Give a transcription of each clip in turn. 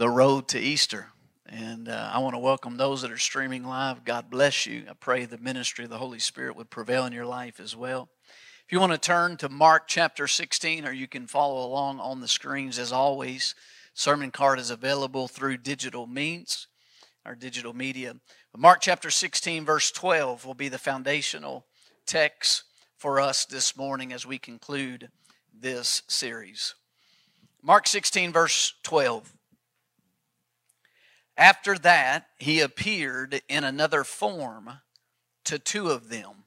the road to Easter. And uh, I want to welcome those that are streaming live. God bless you. I pray the ministry of the Holy Spirit would prevail in your life as well. If you want to turn to Mark chapter 16, or you can follow along on the screens as always, sermon card is available through digital means, our digital media. But Mark chapter 16, verse 12 will be the foundational text for us this morning as we conclude this series. Mark 16, verse 12. After that, he appeared in another form to two of them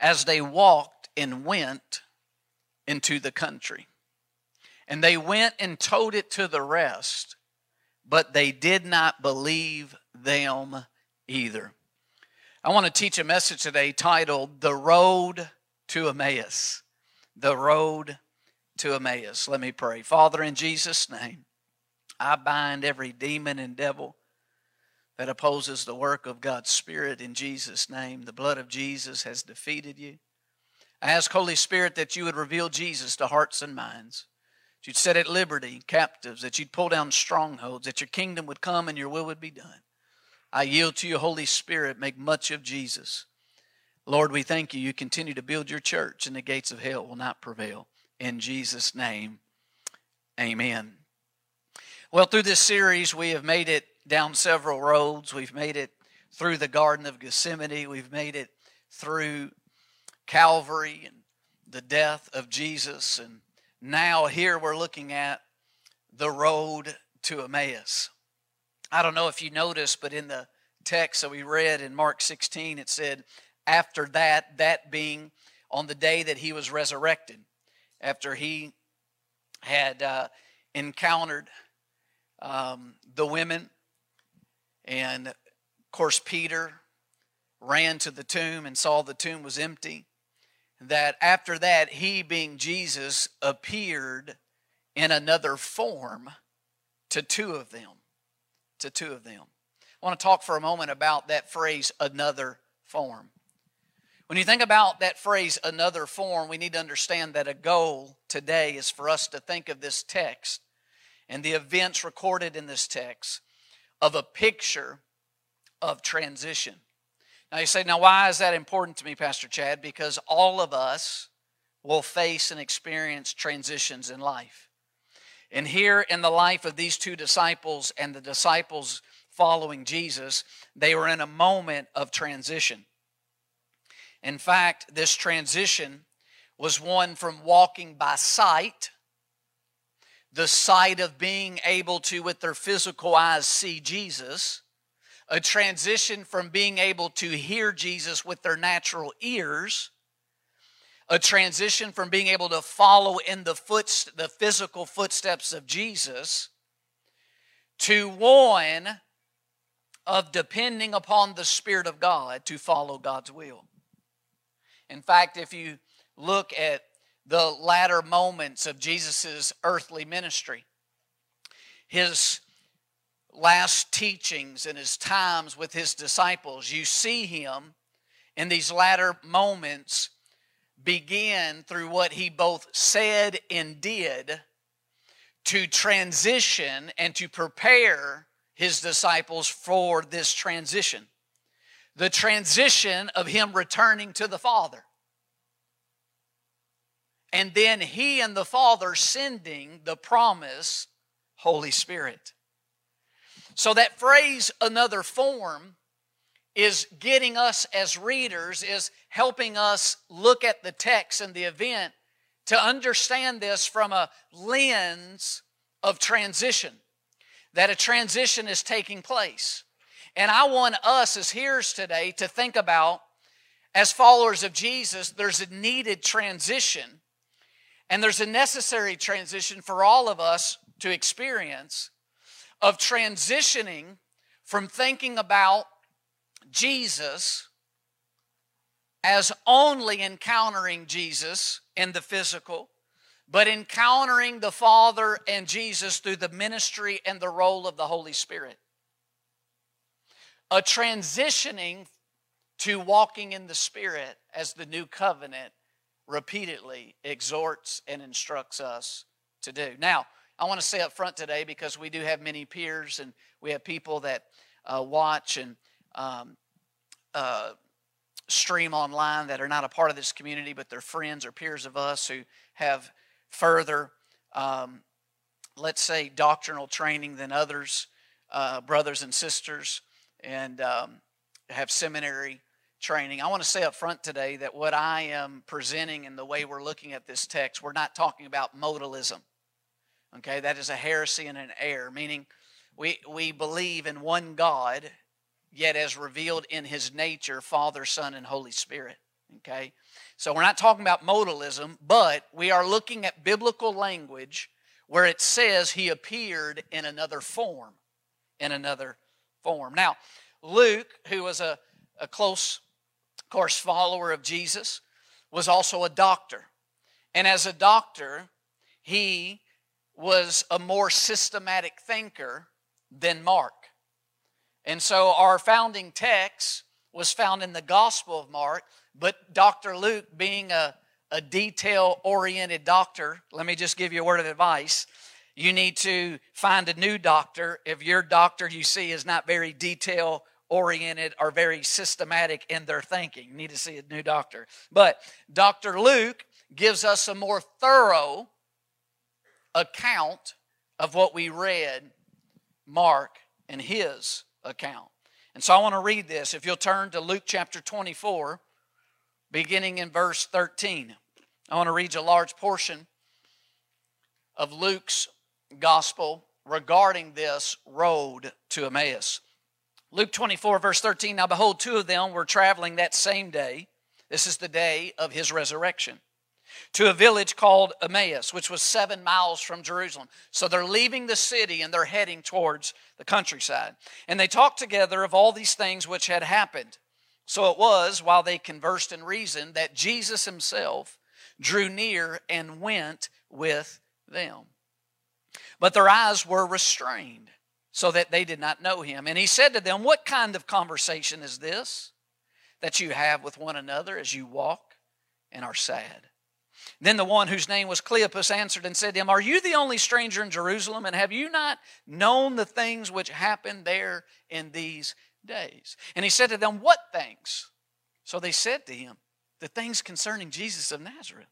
as they walked and went into the country. And they went and told it to the rest, but they did not believe them either. I want to teach a message today titled The Road to Emmaus. The Road to Emmaus. Let me pray. Father, in Jesus' name, I bind every demon and devil that opposes the work of God's Spirit in Jesus' name. The blood of Jesus has defeated you. I ask, Holy Spirit, that you would reveal Jesus to hearts and minds, that you'd set at liberty captives, that you'd pull down strongholds, that your kingdom would come and your will would be done. I yield to you, Holy Spirit. Make much of Jesus. Lord, we thank you. You continue to build your church, and the gates of hell will not prevail. In Jesus' name, amen. Well, through this series, we have made it down several roads. We've made it through the Garden of Gethsemane. We've made it through Calvary and the death of Jesus. And now, here we're looking at the road to Emmaus. I don't know if you noticed, but in the text that we read in Mark 16, it said, after that, that being on the day that he was resurrected, after he had uh, encountered um, the women. And of course, Peter ran to the tomb and saw the tomb was empty. That after that, he, being Jesus, appeared in another form to two of them. To two of them. I want to talk for a moment about that phrase, another form. When you think about that phrase, another form, we need to understand that a goal today is for us to think of this text and the events recorded in this text of a picture of transition. Now you say, now why is that important to me, Pastor Chad? Because all of us will face and experience transitions in life. And here in the life of these two disciples and the disciples following Jesus, they were in a moment of transition. In fact, this transition was one from walking by sight the sight of being able to, with their physical eyes, see Jesus, a transition from being able to hear Jesus with their natural ears, a transition from being able to follow in the foot, the physical footsteps of Jesus, to one of depending upon the Spirit of God to follow God's will. In fact, if you look at the latter moments of Jesus' earthly ministry. His last teachings and his times with his disciples, you see him in these latter moments begin through what he both said and did to transition and to prepare his disciples for this transition. The transition of him returning to the Father and then he and the Father sending the promise Holy Spirit. So that phrase, another form, is getting us as readers, is helping us look at the text and the event to understand this from a lens of transition, that a transition is taking place. And I want us as hearers today to think about, as followers of Jesus, there's a needed transition and there's a necessary transition for all of us to experience of transitioning from thinking about Jesus as only encountering Jesus in the physical, but encountering the Father and Jesus through the ministry and the role of the Holy Spirit. A transitioning to walking in the Spirit as the new covenant repeatedly exhorts and instructs us to do. Now, I want to say up front today because we do have many peers and we have people that uh, watch and um, uh, stream online that are not a part of this community, but they're friends or peers of us who have further, um, let's say, doctrinal training than others, uh, brothers and sisters, and um, have seminary training. I want to say up front today that what I am presenting and the way we're looking at this text, we're not talking about modalism. Okay, that is a heresy and an error, meaning we, we believe in one God, yet as revealed in his nature, Father, Son, and Holy Spirit. Okay, so we're not talking about modalism, but we are looking at biblical language where it says he appeared in another form. In another form. Now, Luke, who was a, a close, of course, follower of Jesus, was also a doctor. And as a doctor, he was a more systematic thinker than Mark. And so our founding text was found in the Gospel of Mark, but Dr. Luke, being a, a detail oriented doctor, let me just give you a word of advice. You need to find a new doctor if your doctor you see is not very detail oriented or very systematic in their thinking. Need to see a new doctor. But Dr. Luke gives us a more thorough account of what we read Mark and his account. And so I want to read this. If you'll turn to Luke chapter 24, beginning in verse 13, I want to read you a large portion of Luke's gospel regarding this road to Emmaus. Luke 24, verse 13 Now behold, two of them were traveling that same day. This is the day of his resurrection to a village called Emmaus, which was seven miles from Jerusalem. So they're leaving the city and they're heading towards the countryside. And they talked together of all these things which had happened. So it was, while they conversed and reasoned, that Jesus himself drew near and went with them. But their eyes were restrained, so that they did not know him. And he said to them, What kind of conversation is this that you have with one another as you walk and are sad? Then the one whose name was Cleopas answered and said to him, Are you the only stranger in Jerusalem, and have you not known the things which happened there in these days? And he said to them, What things? So they said to him, The things concerning Jesus of Nazareth,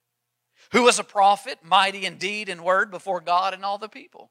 who was a prophet, mighty in deed and word before God and all the people,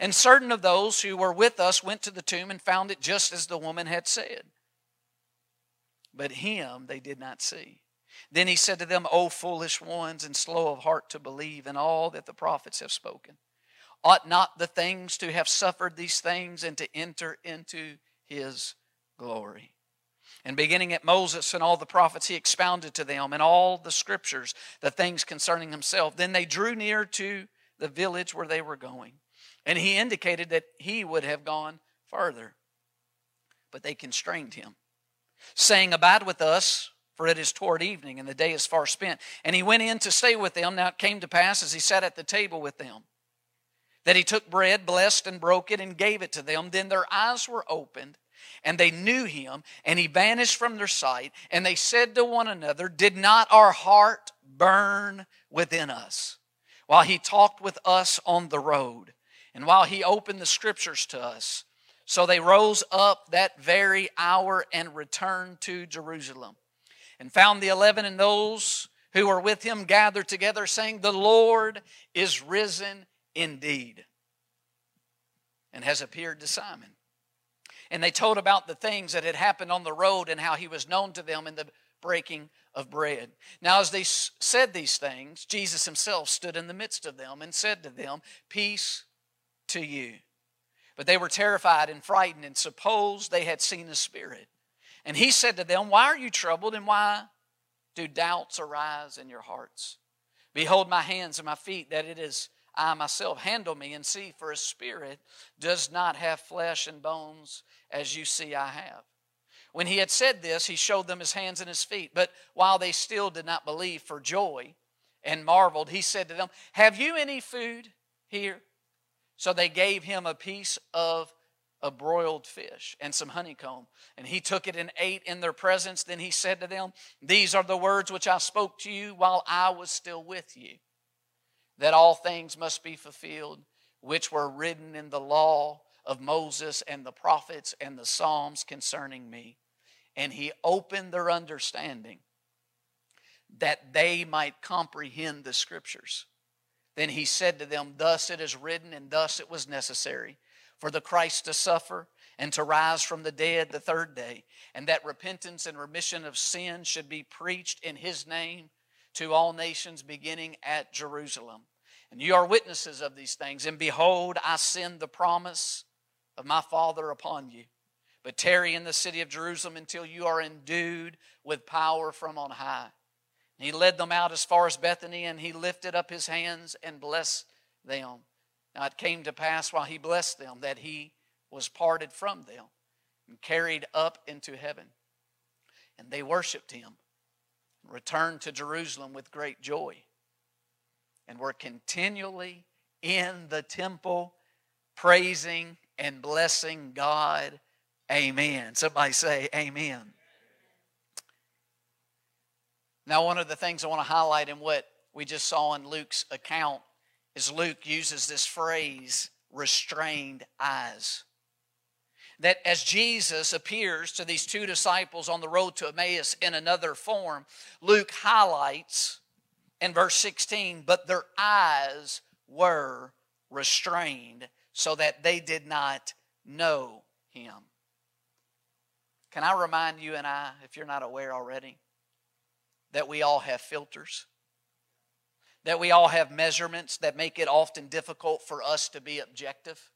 And certain of those who were with us went to the tomb and found it just as the woman had said. But him they did not see. Then he said to them, O foolish ones and slow of heart to believe in all that the prophets have spoken. Ought not the things to have suffered these things and to enter into his glory? And beginning at Moses and all the prophets, he expounded to them in all the scriptures the things concerning himself. Then they drew near to the village where they were going. And he indicated that he would have gone further. But they constrained him, saying, Abide with us for it is toward evening, and the day is far spent. And he went in to stay with them. Now it came to pass as he sat at the table with them that he took bread, blessed and broke it, and gave it to them. Then their eyes were opened, and they knew him, and he vanished from their sight. And they said to one another, Did not our heart burn within us while he talked with us on the road, and while he opened the scriptures to us? So they rose up that very hour and returned to Jerusalem and found the eleven and those who were with him gathered together, saying, The Lord is risen indeed. and has appeared to Simon. And they told about the things that had happened on the road and how he was known to them in the breaking of bread. Now, as they said these things, Jesus himself stood in the midst of them and said to them, Peace to you. But they were terrified and frightened and supposed they had seen a spirit. And he said to them, Why are you troubled and why do doubts arise in your hearts? Behold my hands and my feet, that it is I myself. Handle me and see, for a spirit does not have flesh and bones as you see I have. When he had said this, he showed them his hands and his feet. But while they still did not believe for joy and marveled, he said to them, Have you any food here? So they gave him a piece of a broiled fish and some honeycomb. And he took it and ate in their presence. Then he said to them, These are the words which I spoke to you while I was still with you, that all things must be fulfilled, which were written in the law of Moses and the prophets and the Psalms concerning me. And he opened their understanding that they might comprehend the scriptures. Then he said to them, Thus it is written, and thus it was necessary for the Christ to suffer and to rise from the dead the third day, and that repentance and remission of sin should be preached in his name to all nations, beginning at Jerusalem. And you are witnesses of these things. And behold, I send the promise of my Father upon you. But tarry in the city of Jerusalem until you are endued with power from on high. He led them out as far as Bethany, and he lifted up his hands and blessed them. Now it came to pass while he blessed them that he was parted from them and carried up into heaven. And they worshiped him and returned to Jerusalem with great joy and were continually in the temple praising and blessing God. Amen. Somebody say, Amen. Now, one of the things I want to highlight in what we just saw in Luke's account is Luke uses this phrase, restrained eyes. That as Jesus appears to these two disciples on the road to Emmaus in another form, Luke highlights in verse 16, but their eyes were restrained so that they did not know him. Can I remind you and I, if you're not aware already, that we all have filters? that we all have measurements that make it often difficult for us to be objective.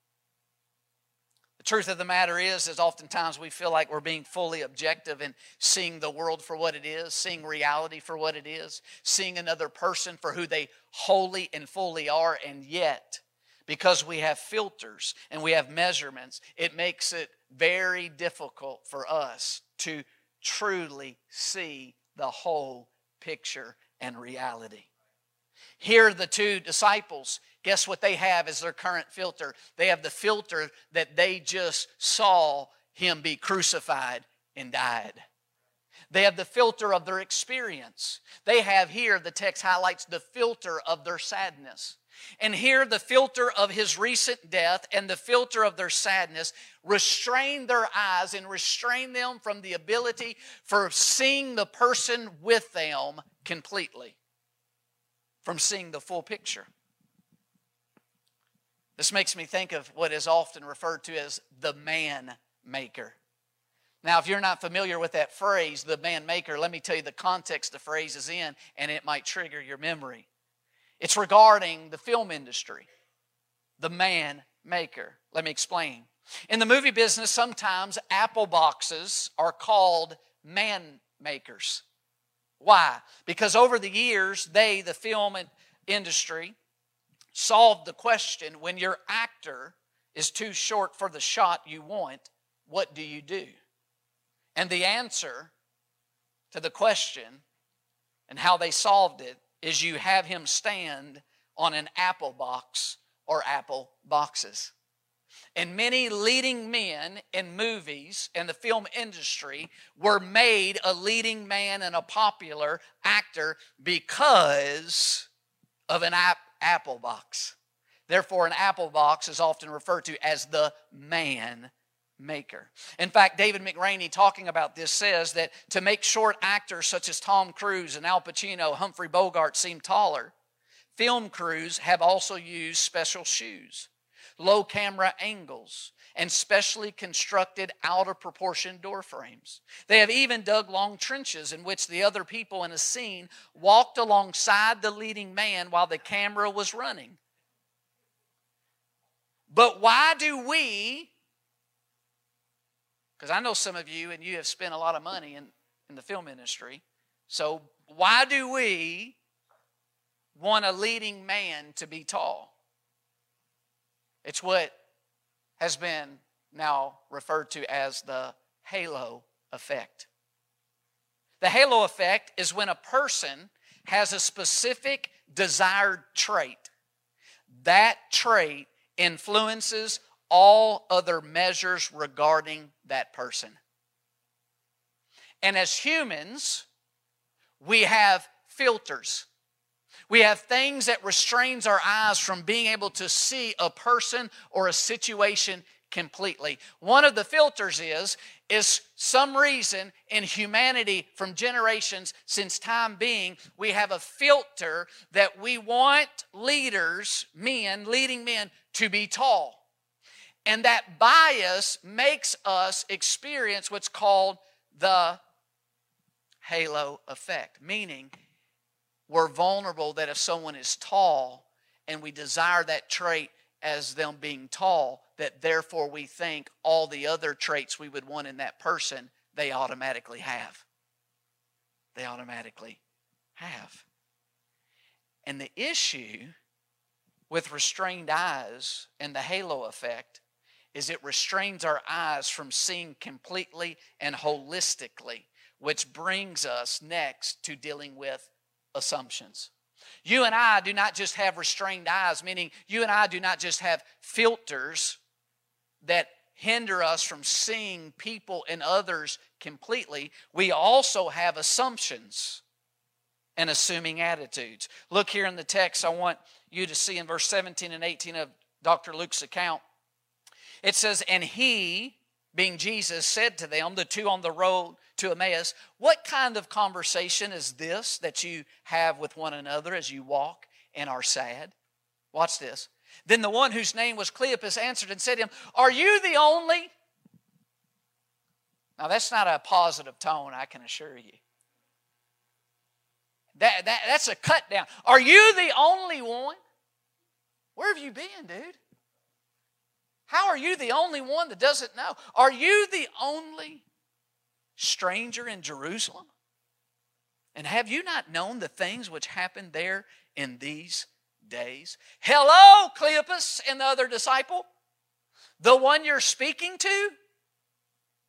The truth of the matter is, is oftentimes we feel like we're being fully objective and seeing the world for what it is, seeing reality for what it is, seeing another person for who they wholly and fully are, and yet, because we have filters and we have measurements, it makes it very difficult for us to truly see the whole picture and reality. Here, the two disciples, guess what they have as their current filter? They have the filter that they just saw him be crucified and died. They have the filter of their experience. They have here, the text highlights the filter of their sadness. And here, the filter of his recent death and the filter of their sadness restrain their eyes and restrain them from the ability for seeing the person with them completely from seeing the full picture. This makes me think of what is often referred to as the man maker. Now, if you're not familiar with that phrase, the man maker, let me tell you the context the phrase is in, and it might trigger your memory. It's regarding the film industry, the man maker. Let me explain. In the movie business, sometimes apple boxes are called man makers. Why? Because over the years, they, the film industry, solved the question when your actor is too short for the shot you want, what do you do? And the answer to the question and how they solved it is you have him stand on an apple box or apple boxes. And many leading men in movies and the film industry were made a leading man and a popular actor because of an ap- apple box. Therefore, an apple box is often referred to as the man maker. In fact, David McRaney, talking about this, says that to make short actors such as Tom Cruise and Al Pacino, Humphrey Bogart seem taller, film crews have also used special shoes. low camera angles, and specially constructed out of proportion door frames. They have even dug long trenches in which the other people in a scene walked alongside the leading man while the camera was running. But why do we, because I know some of you and you have spent a lot of money in, in the film industry, so why do we want a leading man to be tall? It's what has been now referred to as the halo effect. The halo effect is when a person has a specific desired trait. That trait influences all other measures regarding that person. And as humans, we have filters. We have things that restrains our eyes from being able to see a person or a situation completely. One of the filters is is some reason in humanity from generations since time being we have a filter that we want leaders, men, leading men to be tall. And that bias makes us experience what's called the halo effect, meaning we're vulnerable that if someone is tall and we desire that trait as them being tall, that therefore we think all the other traits we would want in that person, they automatically have. They automatically have. And the issue with restrained eyes and the halo effect is it restrains our eyes from seeing completely and holistically, which brings us next to dealing with assumptions. You and I do not just have restrained eyes, meaning you and I do not just have filters that hinder us from seeing people and others completely. We also have assumptions and assuming attitudes. Look here in the text, I want you to see in verse 17 and 18 of Dr. Luke's account. It says, And he, being Jesus, said to them, the two on the road to Emmaus, What kind of conversation is this that you have with one another as you walk and are sad? Watch this. Then the one whose name was Cleopas answered and said to him, Are you the only? Now, that's not a positive tone, I can assure you. That, that, that's a cut down. Are you the only one? Where have you been, dude? How are you the only one that doesn't know? Are you the only stranger in Jerusalem? And have you not known the things which happened there in these days? Hello, Cleopas and the other disciple. The one you're speaking to,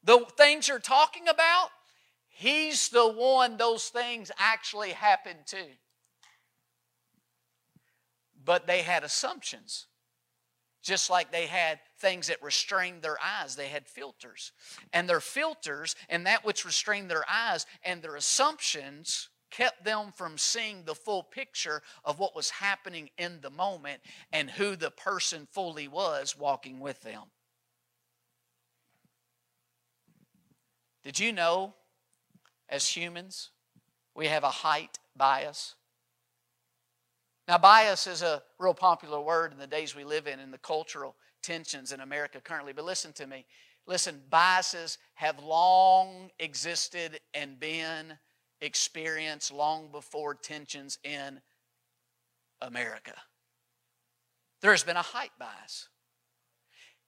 the things you're talking about, he's the one those things actually happened to. But they had assumptions just like they had things that restrained their eyes. They had filters. And their filters and that which restrained their eyes and their assumptions kept them from seeing the full picture of what was happening in the moment and who the person fully was walking with them. Did you know, as humans, we have a height bias? Now, bias is a real popular word in the days we live in, in the cultural tensions in America currently. But listen to me. Listen, biases have long existed and been experienced long before tensions in America. There has been a height bias.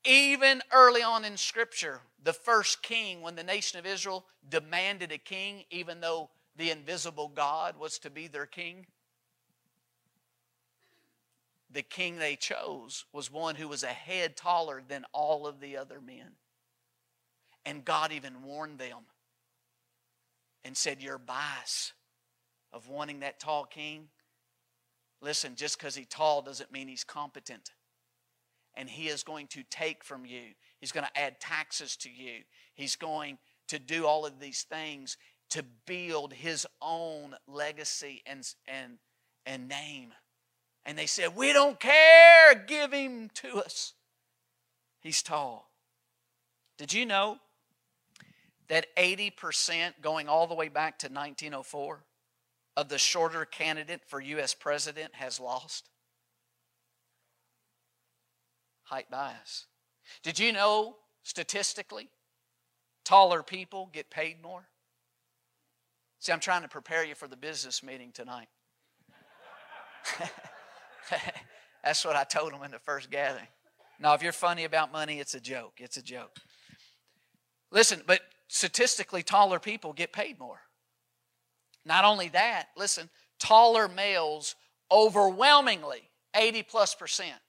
Even early on in Scripture, the first king, when the nation of Israel demanded a king, even though the invisible God was to be their king, the king they chose was one who was a head taller than all of the other men. And God even warned them and said, Your bias of wanting that tall king, listen, just because he's tall doesn't mean he's competent. And he is going to take from you, he's going to add taxes to you, he's going to do all of these things to build his own legacy and, and, and name. And they said, We don't care, give him to us. He's tall. Did you know that 80%, going all the way back to 1904, of the shorter candidate for U.S. president has lost? height bias. Did you know statistically taller people get paid more? See, I'm trying to prepare you for the business meeting tonight. That's what I told them in the first gathering. Now, if you're funny about money, it's a joke. It's a joke. Listen, but statistically, taller people get paid more. Not only that, listen, taller males overwhelmingly, 80 plus percent,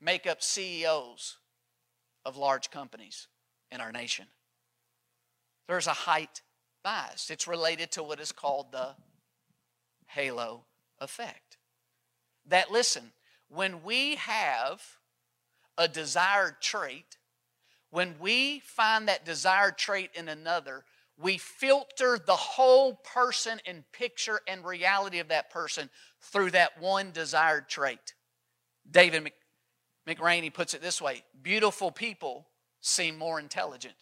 make up CEOs of large companies in our nation. There's a height bias. It's related to what is called the halo effect. That, listen, when we have a desired trait, when we find that desired trait in another, we filter the whole person and picture and reality of that person through that one desired trait. David McRaney puts it this way beautiful people seem more intelligent,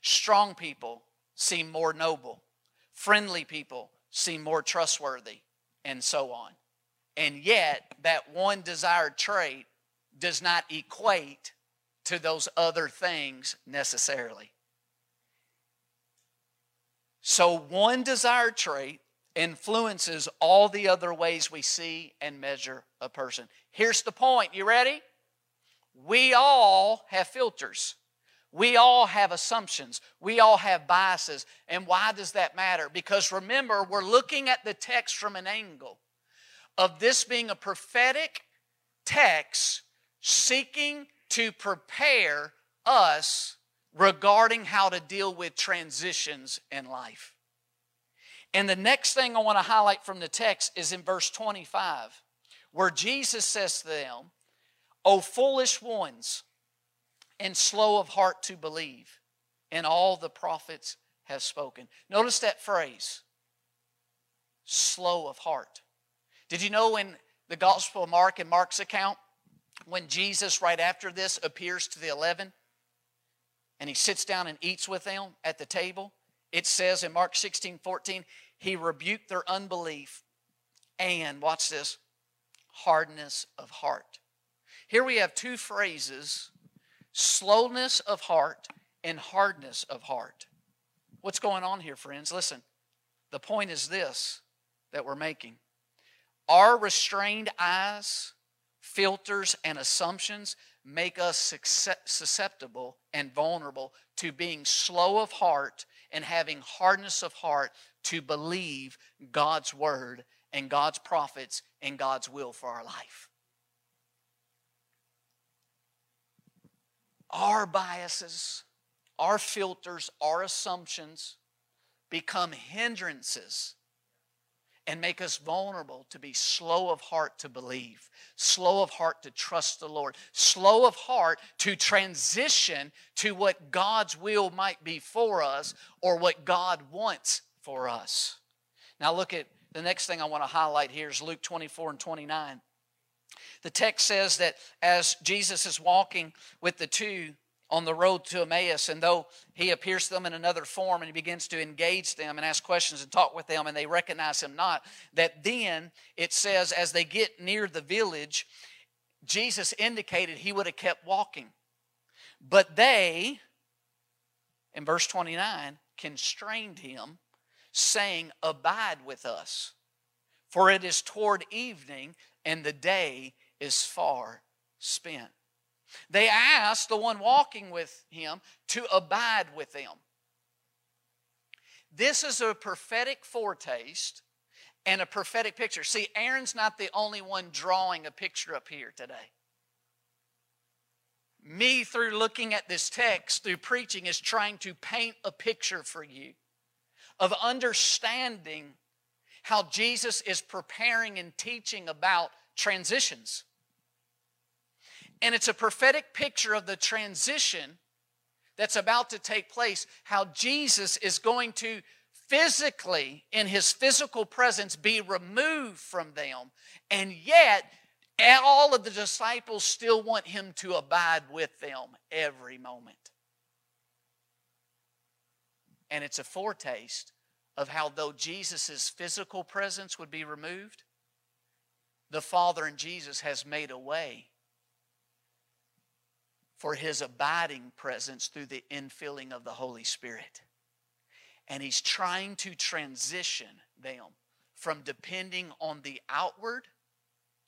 strong people seem more noble, friendly people seem more trustworthy, and so on. And yet, that one desired trait does not equate to those other things necessarily. So, one desired trait influences all the other ways we see and measure a person. Here's the point. You ready? We all have filters. We all have assumptions. We all have biases. And why does that matter? Because remember, we're looking at the text from an angle of this being a prophetic text seeking to prepare us regarding how to deal with transitions in life. And the next thing I want to highlight from the text is in verse 25, where Jesus says to them, O foolish ones, and slow of heart to believe, and all the prophets have spoken. Notice that phrase, slow of heart. Did you know in the Gospel of Mark and Mark's account, when Jesus, right after this, appears to the eleven, and he sits down and eats with them at the table, it says in Mark 16 14, he rebuked their unbelief and, watch this, hardness of heart. Here we have two phrases slowness of heart and hardness of heart. What's going on here, friends? Listen, the point is this that we're making. Our restrained eyes, filters, and assumptions make us susceptible and vulnerable to being slow of heart and having hardness of heart to believe God's word and God's prophets and God's will for our life. Our biases, our filters, our assumptions become hindrances and make us vulnerable to be slow of heart to believe, slow of heart to trust the Lord, slow of heart to transition to what God's will might be for us or what God wants for us. Now, look at the next thing I want to highlight here is Luke 24 and 29. The text says that as Jesus is walking with the two, on the road to Emmaus. And though he appears to them in another form and he begins to engage them and ask questions and talk with them, and they recognize him not, that then it says, as they get near the village, Jesus indicated he would have kept walking. But they, in verse 29, constrained him, saying, Abide with us, for it is toward evening, and the day is far spent. They asked the one walking with him to abide with them. This is a prophetic foretaste and a prophetic picture. See, Aaron's not the only one drawing a picture up here today. Me, through looking at this text, through preaching, is trying to paint a picture for you of understanding how Jesus is preparing and teaching about transitions. And it's a prophetic picture of the transition that's about to take place, how Jesus is going to physically, in his physical presence, be removed from them. And yet, all of the disciples still want him to abide with them every moment. And it's a foretaste of how, though Jesus' physical presence would be removed, the Father and Jesus has made a way for his abiding presence through the infilling of the Holy Spirit. And he's trying to transition them from depending on the outward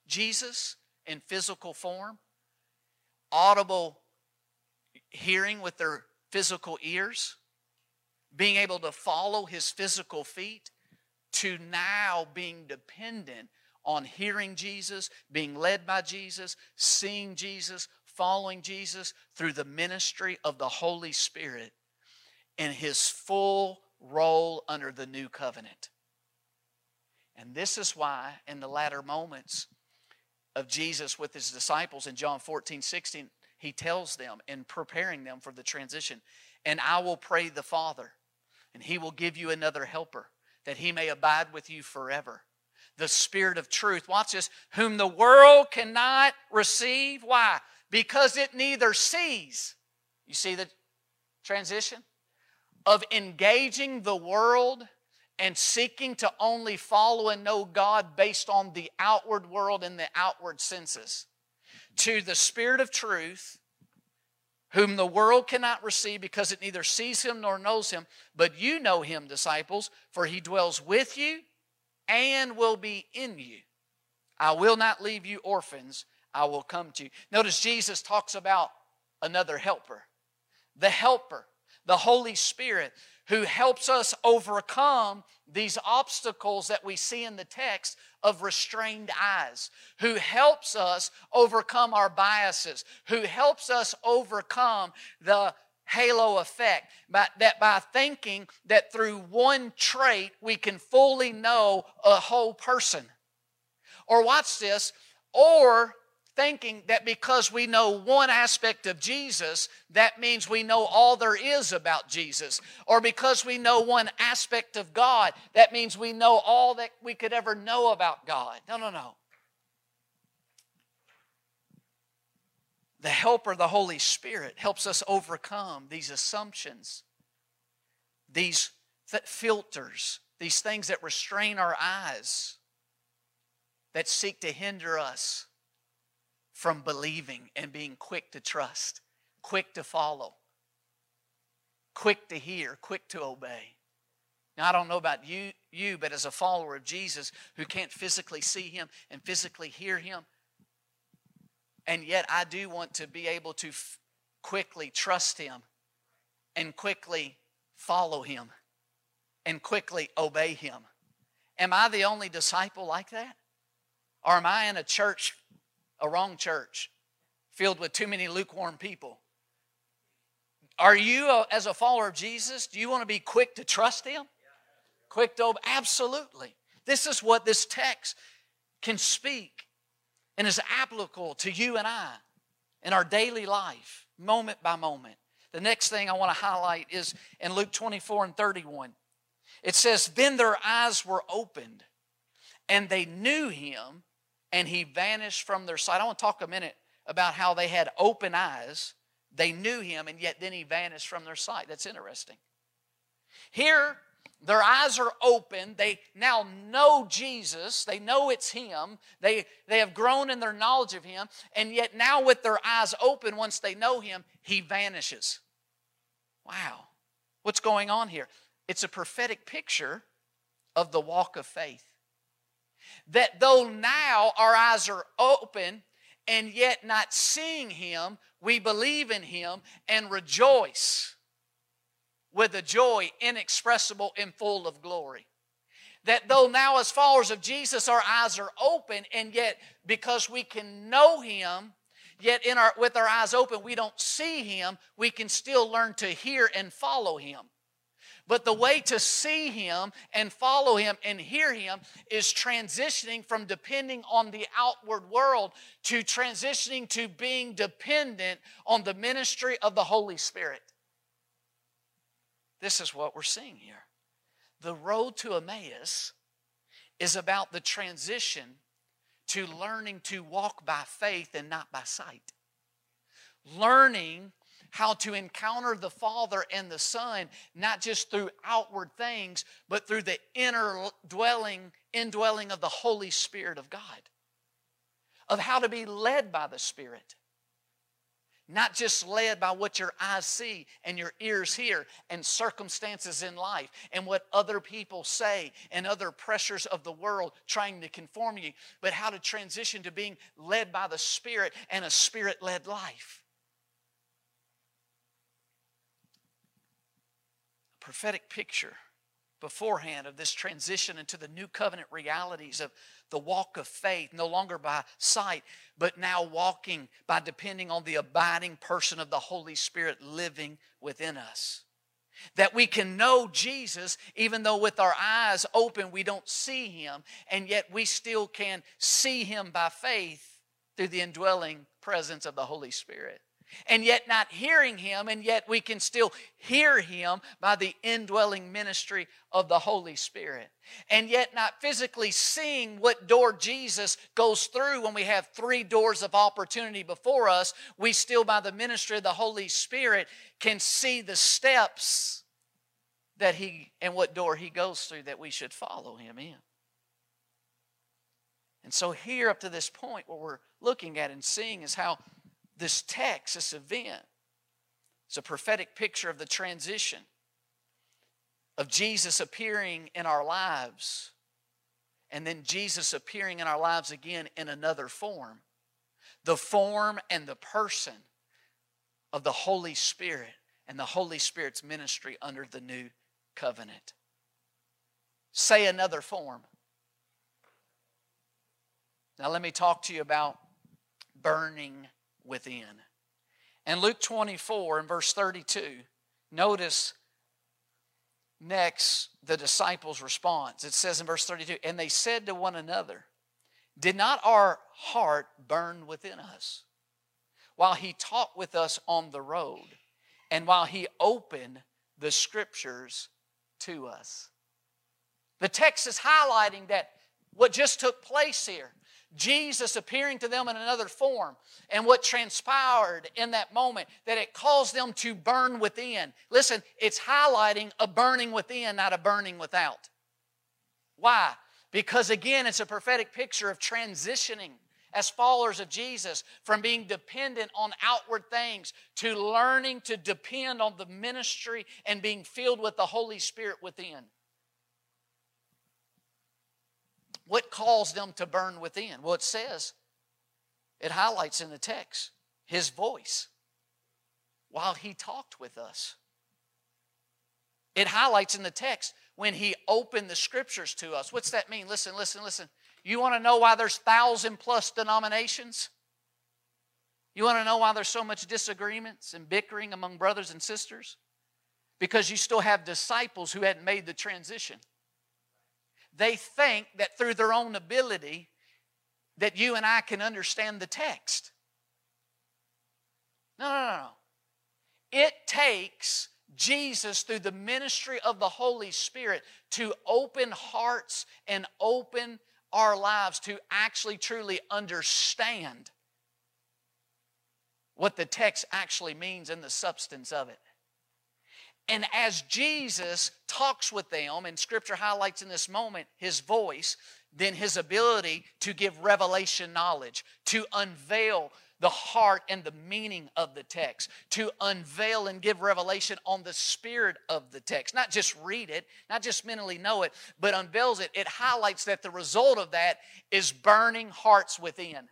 Jesus in physical form, audible hearing with their physical ears, being able to follow his physical feet, to now being dependent on hearing Jesus, being led by Jesus, seeing Jesus, following Jesus through the ministry of the Holy Spirit in his full role under the new covenant. And this is why, in the latter moments of Jesus with his disciples in John 14, 16, he tells them in preparing them for the transition, and I will pray the Father, and he will give you another helper, that he may abide with you forever. The Spirit of truth, watch this, whom the world cannot receive. Why? Because it neither sees. You see the transition? Of engaging the world and seeking to only follow and know God based on the outward world and the outward senses, to the Spirit of truth, whom the world cannot receive because it neither sees him nor knows him, but you know him, disciples, for he dwells with you and will be in you. I will not leave you orphans, I will come to you. Notice Jesus talks about another helper, the helper, the Holy Spirit who helps us overcome these obstacles that we see in the text of restrained eyes, who helps us overcome our biases, who helps us overcome the halo effect, by, that by thinking that through one trait we can fully know a whole person. Or watch this, or thinking that because we know one aspect of Jesus, that means we know all there is about Jesus. Or because we know one aspect of God, that means we know all that we could ever know about God. No, no, no. The helper, the Holy Spirit, helps us overcome these assumptions, these filters, these things that restrain our eyes, that seek to hinder us from believing and being quick to trust, quick to follow, quick to hear, quick to obey. Now, I don't know about you, you, but as a follower of Jesus who can't physically see him and physically hear him, and yet I do want to be able to f- quickly trust him and quickly follow him and quickly obey him. Am I the only disciple like that? Or am I in a church a wrong church filled with too many lukewarm people. Are you, as a follower of Jesus, do you want to be quick to trust Him? Quick to? Absolutely. This is what this text can speak and is applicable to you and I in our daily life, moment by moment. The next thing I want to highlight is in Luke 24 and 31. It says, Then their eyes were opened, and they knew him, and he vanished from their sight. I want to talk a minute about how they had open eyes. They knew him, and yet then he vanished from their sight. That's interesting. Here, their eyes are open. They now know Jesus. They know it's Him. They, they have grown in their knowledge of Him. And yet, now with their eyes open, once they know Him, He vanishes. Wow. What's going on here? It's a prophetic picture of the walk of faith that though now our eyes are open and yet not seeing Him, we believe in Him and rejoice with a joy inexpressible and full of glory. That though now, as followers of Jesus, our eyes are open, and yet because we can know Him, yet in our, with our eyes open, we don't see Him, we can still learn to hear and follow Him. But the way to see Him and follow Him and hear Him is transitioning from depending on the outward world to transitioning to being dependent on the ministry of the Holy Spirit. This is what we're seeing here. The road to Emmaus is about the transition to learning to walk by faith and not by sight. Learning how to encounter the Father and the Son, not just through outward things, but through the inner dwelling, indwelling of the Holy Spirit of God, of how to be led by the Spirit. not just led by what your eyes see and your ears hear and circumstances in life and what other people say and other pressures of the world trying to conform you, but how to transition to being led by the Spirit and a Spirit led life. A prophetic picture beforehand of this transition into the new covenant realities of the walk of faith, no longer by sight, but now walking by depending on the abiding person of the Holy Spirit living within us. That we can know Jesus even though with our eyes open we don't see him, and yet we still can see him by faith through the indwelling presence of the Holy Spirit and yet not hearing him, and yet we can still hear him by the indwelling ministry of the Holy Spirit. And yet not physically seeing what door Jesus goes through when we have three doors of opportunity before us, we still, by the ministry of the Holy Spirit, can see the steps that he and what door he goes through that we should follow him in. And so, here up to this point, what we're looking at and seeing is how this text, this event, is a prophetic picture of the transition of Jesus appearing in our lives and then Jesus appearing in our lives again in another form. The form and the person of the Holy Spirit and the Holy Spirit's ministry under the new covenant. Say another form. Now, let me talk to you about burning within. And Luke 24 and verse 32, notice next the disciples' response. It says in verse 32 And they said to one another, Did not our heart burn within us while he talked with us on the road and while he opened the scriptures to us? The text is highlighting that what just took place here Jesus appearing to them in another form, and what transpired in that moment, that it caused them to burn within. Listen, it's highlighting a burning within, not a burning without. Why? Because again, it's a prophetic picture of transitioning as followers of Jesus from being dependent on outward things to learning to depend on the ministry and being filled with the Holy Spirit within. What caused them to burn within? Well, it says, it highlights in the text his voice while he talked with us. It highlights in the text when he opened the scriptures to us. What's that mean? Listen, listen, listen. You want to know why there's thousand plus denominations? You want to know why there's so much disagreements and bickering among brothers and sisters? Because you still have disciples who hadn't made the transition they think that through their own ability that you and I can understand the text. No, no, no. It takes Jesus through the ministry of the Holy Spirit to open hearts and open our lives to actually truly understand what the text actually means and the substance of it. And as Jesus talks with them, and scripture highlights in this moment his voice, then his ability to give revelation knowledge, to unveil the heart and the meaning of the text, to unveil and give revelation on the spirit of the text. Not just read it, not just mentally know it, but unveils it. It highlights that the result of that is burning hearts within.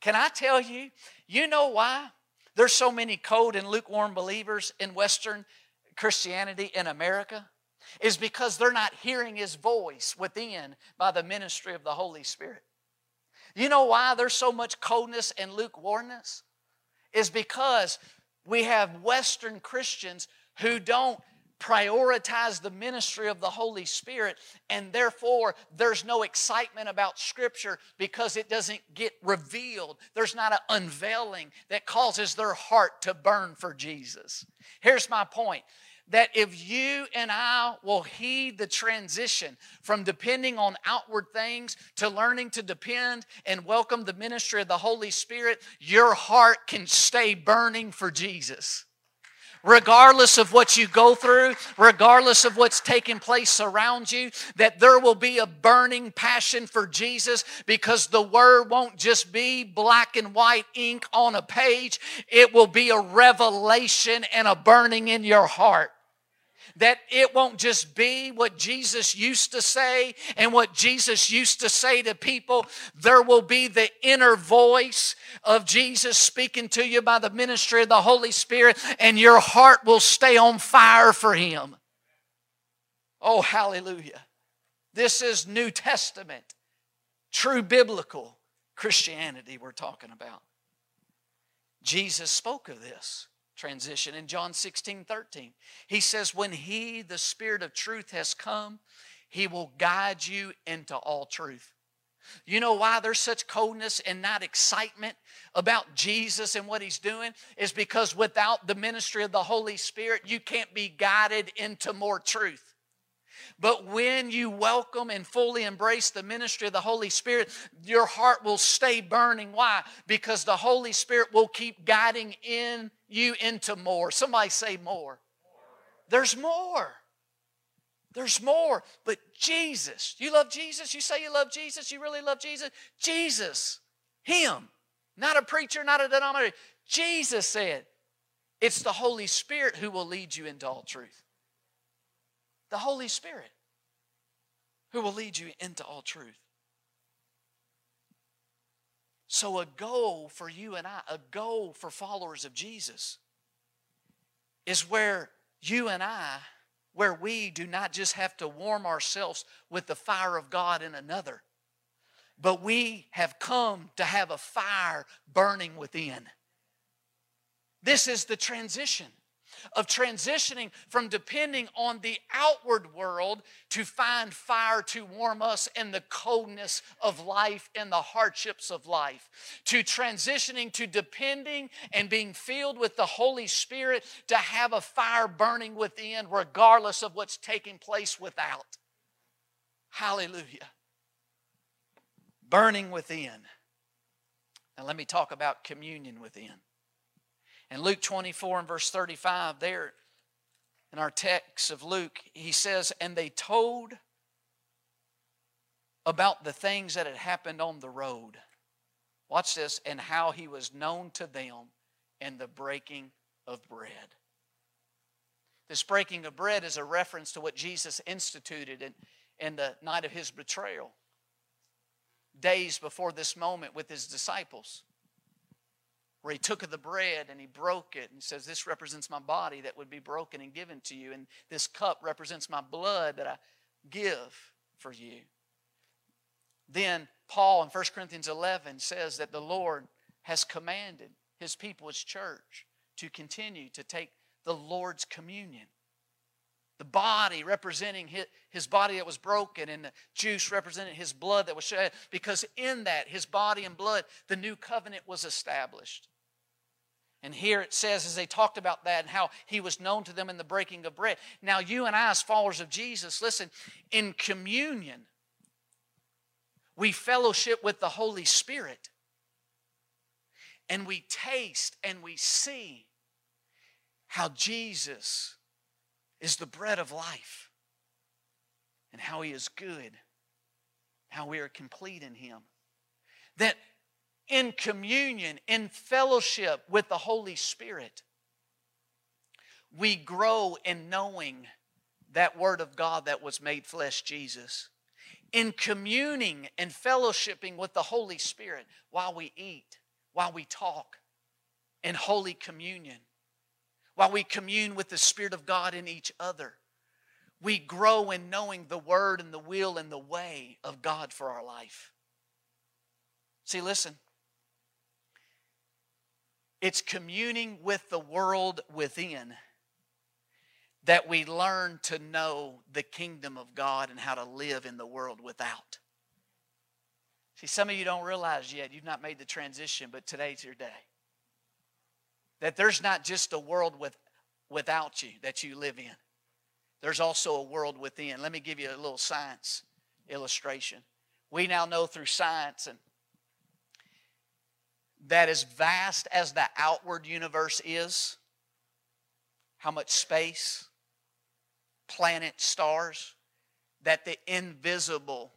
Can I tell you, you know why? There's so many cold and lukewarm believers in Western Christianity in America is because they're not hearing His voice within by the ministry of the Holy Spirit. You know why there's so much coldness and lukewarmness? Is because we have Western Christians who don't prioritize the ministry of the Holy Spirit, and therefore there's no excitement about Scripture because it doesn't get revealed. There's not an unveiling that causes their heart to burn for Jesus. Here's my point that if you and I will heed the transition from depending on outward things to learning to depend and welcome the ministry of the Holy Spirit, your heart can stay burning for Jesus. regardless of what you go through, regardless of what's taking place around you, that there will be a burning passion for Jesus because the word won't just be black and white ink on a page, it will be a revelation and a burning in your heart that it won't just be what Jesus used to say and what Jesus used to say to people. There will be the inner voice of Jesus speaking to you by the ministry of the Holy Spirit, and your heart will stay on fire for Him. Oh, hallelujah. This is New Testament, true biblical Christianity we're talking about. Jesus spoke of this transition in John 16 13. He says, When He, the Spirit of truth, has come, He will guide you into all truth. You know why there's such coldness and not excitement about Jesus and what He's doing? Is because without the ministry of the Holy Spirit, you can't be guided into more truth. But when you welcome and fully embrace the ministry of the Holy Spirit, your heart will stay burning. Why? Because the Holy Spirit will keep guiding in you into more. Somebody say more. There's more. There's more. But Jesus, you love Jesus? You say you love Jesus? You really love Jesus? Jesus, Him, not a preacher, not a denominator. Jesus said, it's the Holy Spirit who will lead you into all truth the Holy Spirit who will lead you into all truth. So, a goal for you and I, a goal for followers of Jesus, is where you and I, where we do not just have to warm ourselves with the fire of God in another, but we have come to have a fire burning within. This is the transition of transitioning from depending on the outward world to find fire to warm us in the coldness of life and the hardships of life, to transitioning to depending and being filled with the Holy Spirit to have a fire burning within, regardless of what's taking place without. Hallelujah. Burning within. Now, let me talk about communion within. In Luke 24 and verse 35, there in our text of Luke, he says, And they told about the things that had happened on the road. Watch this, and how he was known to them in the breaking of bread. This breaking of bread is a reference to what Jesus instituted in, in the night of his betrayal, days before this moment with his disciples where he took of the bread and he broke it and says, This represents my body that would be broken and given to you, and this cup represents my blood that I give for you. Then Paul in 1 Corinthians 11 says that the Lord has commanded his people, his church, to continue to take the Lord's communion. The body representing his, his body that was broken, and the juice representing his blood that was shed, because in that, his body and blood, the new covenant was established. And here it says, as they talked about that and how he was known to them in the breaking of bread. Now, you and I, as followers of Jesus, listen, in communion, we fellowship with the Holy Spirit. And we taste and we see how Jesus is the bread of life and how he is good, how we are complete in him. That in communion, in fellowship with the Holy Spirit, we grow in knowing that Word of God that was made flesh, Jesus. In communing and fellowshipping with the Holy Spirit while we eat, while we talk, in holy communion, while we commune with the Spirit of God in each other. We grow in knowing the Word and the will and the way of God for our life. See, listen. It's communing with the world within that we learn to know the kingdom of God and how to live in the world without. See, some of you don't realize yet, you've not made the transition, but today's your day. That there's not just a world with, without you that you live in, there's also a world within. Let me give you a little science illustration. We now know through science and that as vast as the outward universe is, how much space, planet, stars, that the invisible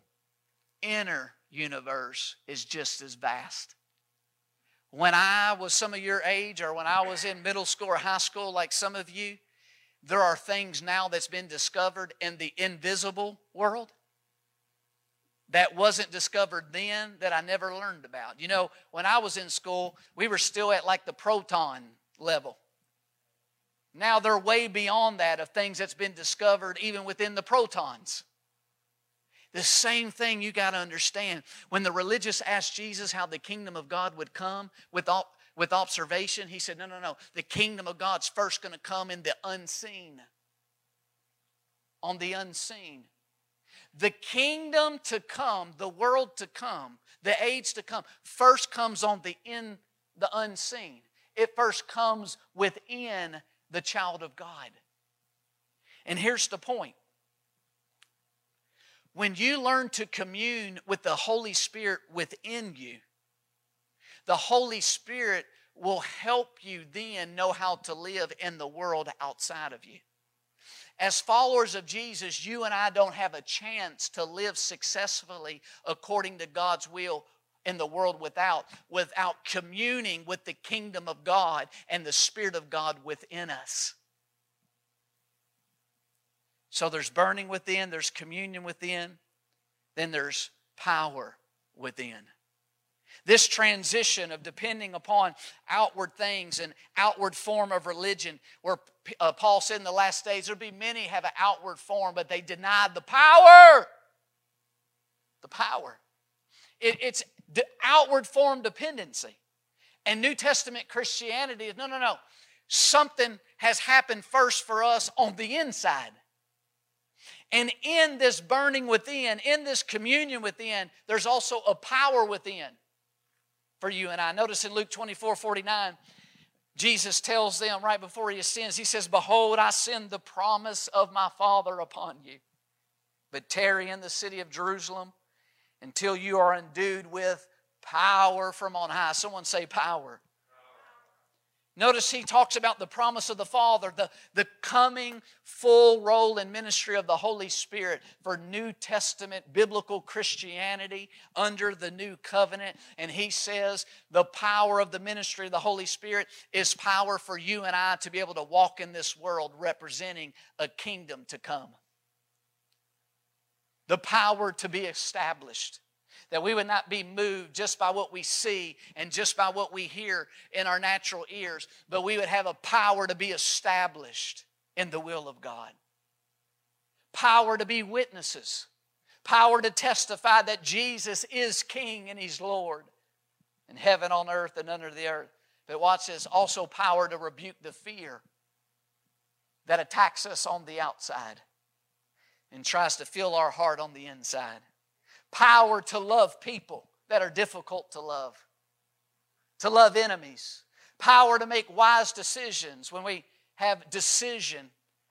inner universe is just as vast. When I was some of your age, or when I was in middle school or high school, like some of you, there are things now that's been discovered in the invisible world that wasn't discovered then that I never learned about. You know, when I was in school, we were still at like the proton level. Now they're way beyond that of things that's been discovered even within the protons. The same thing you got to understand. When the religious asked Jesus how the kingdom of God would come with, with observation, he said, No, no, no. The kingdom of God's first going to come in the unseen. On the unseen. The kingdom to come, the world to come, the age to come, first comes on the in the unseen. It first comes within the child of God. And here's the point when you learn to commune with the Holy Spirit within you, the Holy Spirit will help you then know how to live in the world outside of you. As followers of Jesus, you and I don't have a chance to live successfully according to God's will in the world without without communing with the kingdom of God and the spirit of God within us. So there's burning within, there's communion within, then there's power within. This transition of depending upon outward things and outward form of religion, where uh, Paul said in the last days, there'll be many have an outward form, but they denied the power. The power. It, it's the outward form dependency. And New Testament Christianity is no, no, no. Something has happened first for us on the inside. And in this burning within, in this communion within, there's also a power within for you and I. Notice in Luke 24 49, Jesus tells them right before he ascends, He says, Behold, I send the promise of my Father upon you. But tarry in the city of Jerusalem until you are endued with power from on high. Someone say, Power. Notice he talks about the promise of the Father, the, the coming full role and ministry of the Holy Spirit for New Testament biblical Christianity under the new covenant. And he says the power of the ministry of the Holy Spirit is power for you and I to be able to walk in this world representing a kingdom to come. The power to be established that we would not be moved just by what we see and just by what we hear in our natural ears, but we would have a power to be established in the will of God. Power to be witnesses, power to testify that Jesus is King and He's Lord in heaven, on earth, and under the earth. But watch this also power to rebuke the fear that attacks us on the outside and tries to fill our heart on the inside power to love people that are difficult to love, to love enemies, power to make wise decisions when we have decision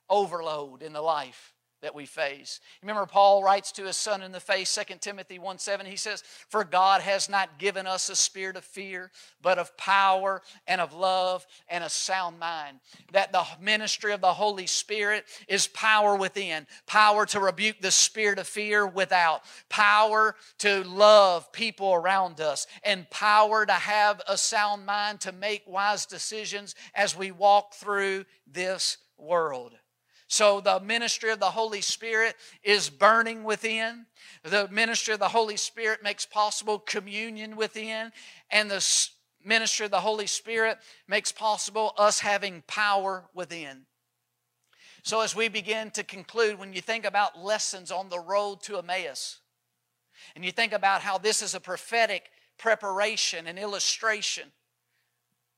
overload in the life that we face. Remember, Paul writes to his son in the face, 2 Timothy 1 7, he says, For God has not given us a spirit of fear, but of power and of love and a sound mind. That the ministry of the Holy Spirit is power within, power to rebuke the spirit of fear without, power to love people around us, and power to have a sound mind to make wise decisions as we walk through this world. So the ministry of the Holy Spirit is burning within. The ministry of the Holy Spirit makes possible communion within. And the ministry of the Holy Spirit makes possible us having power within. So as we begin to conclude, when you think about lessons on the road to Emmaus, and you think about how this is a prophetic preparation and illustration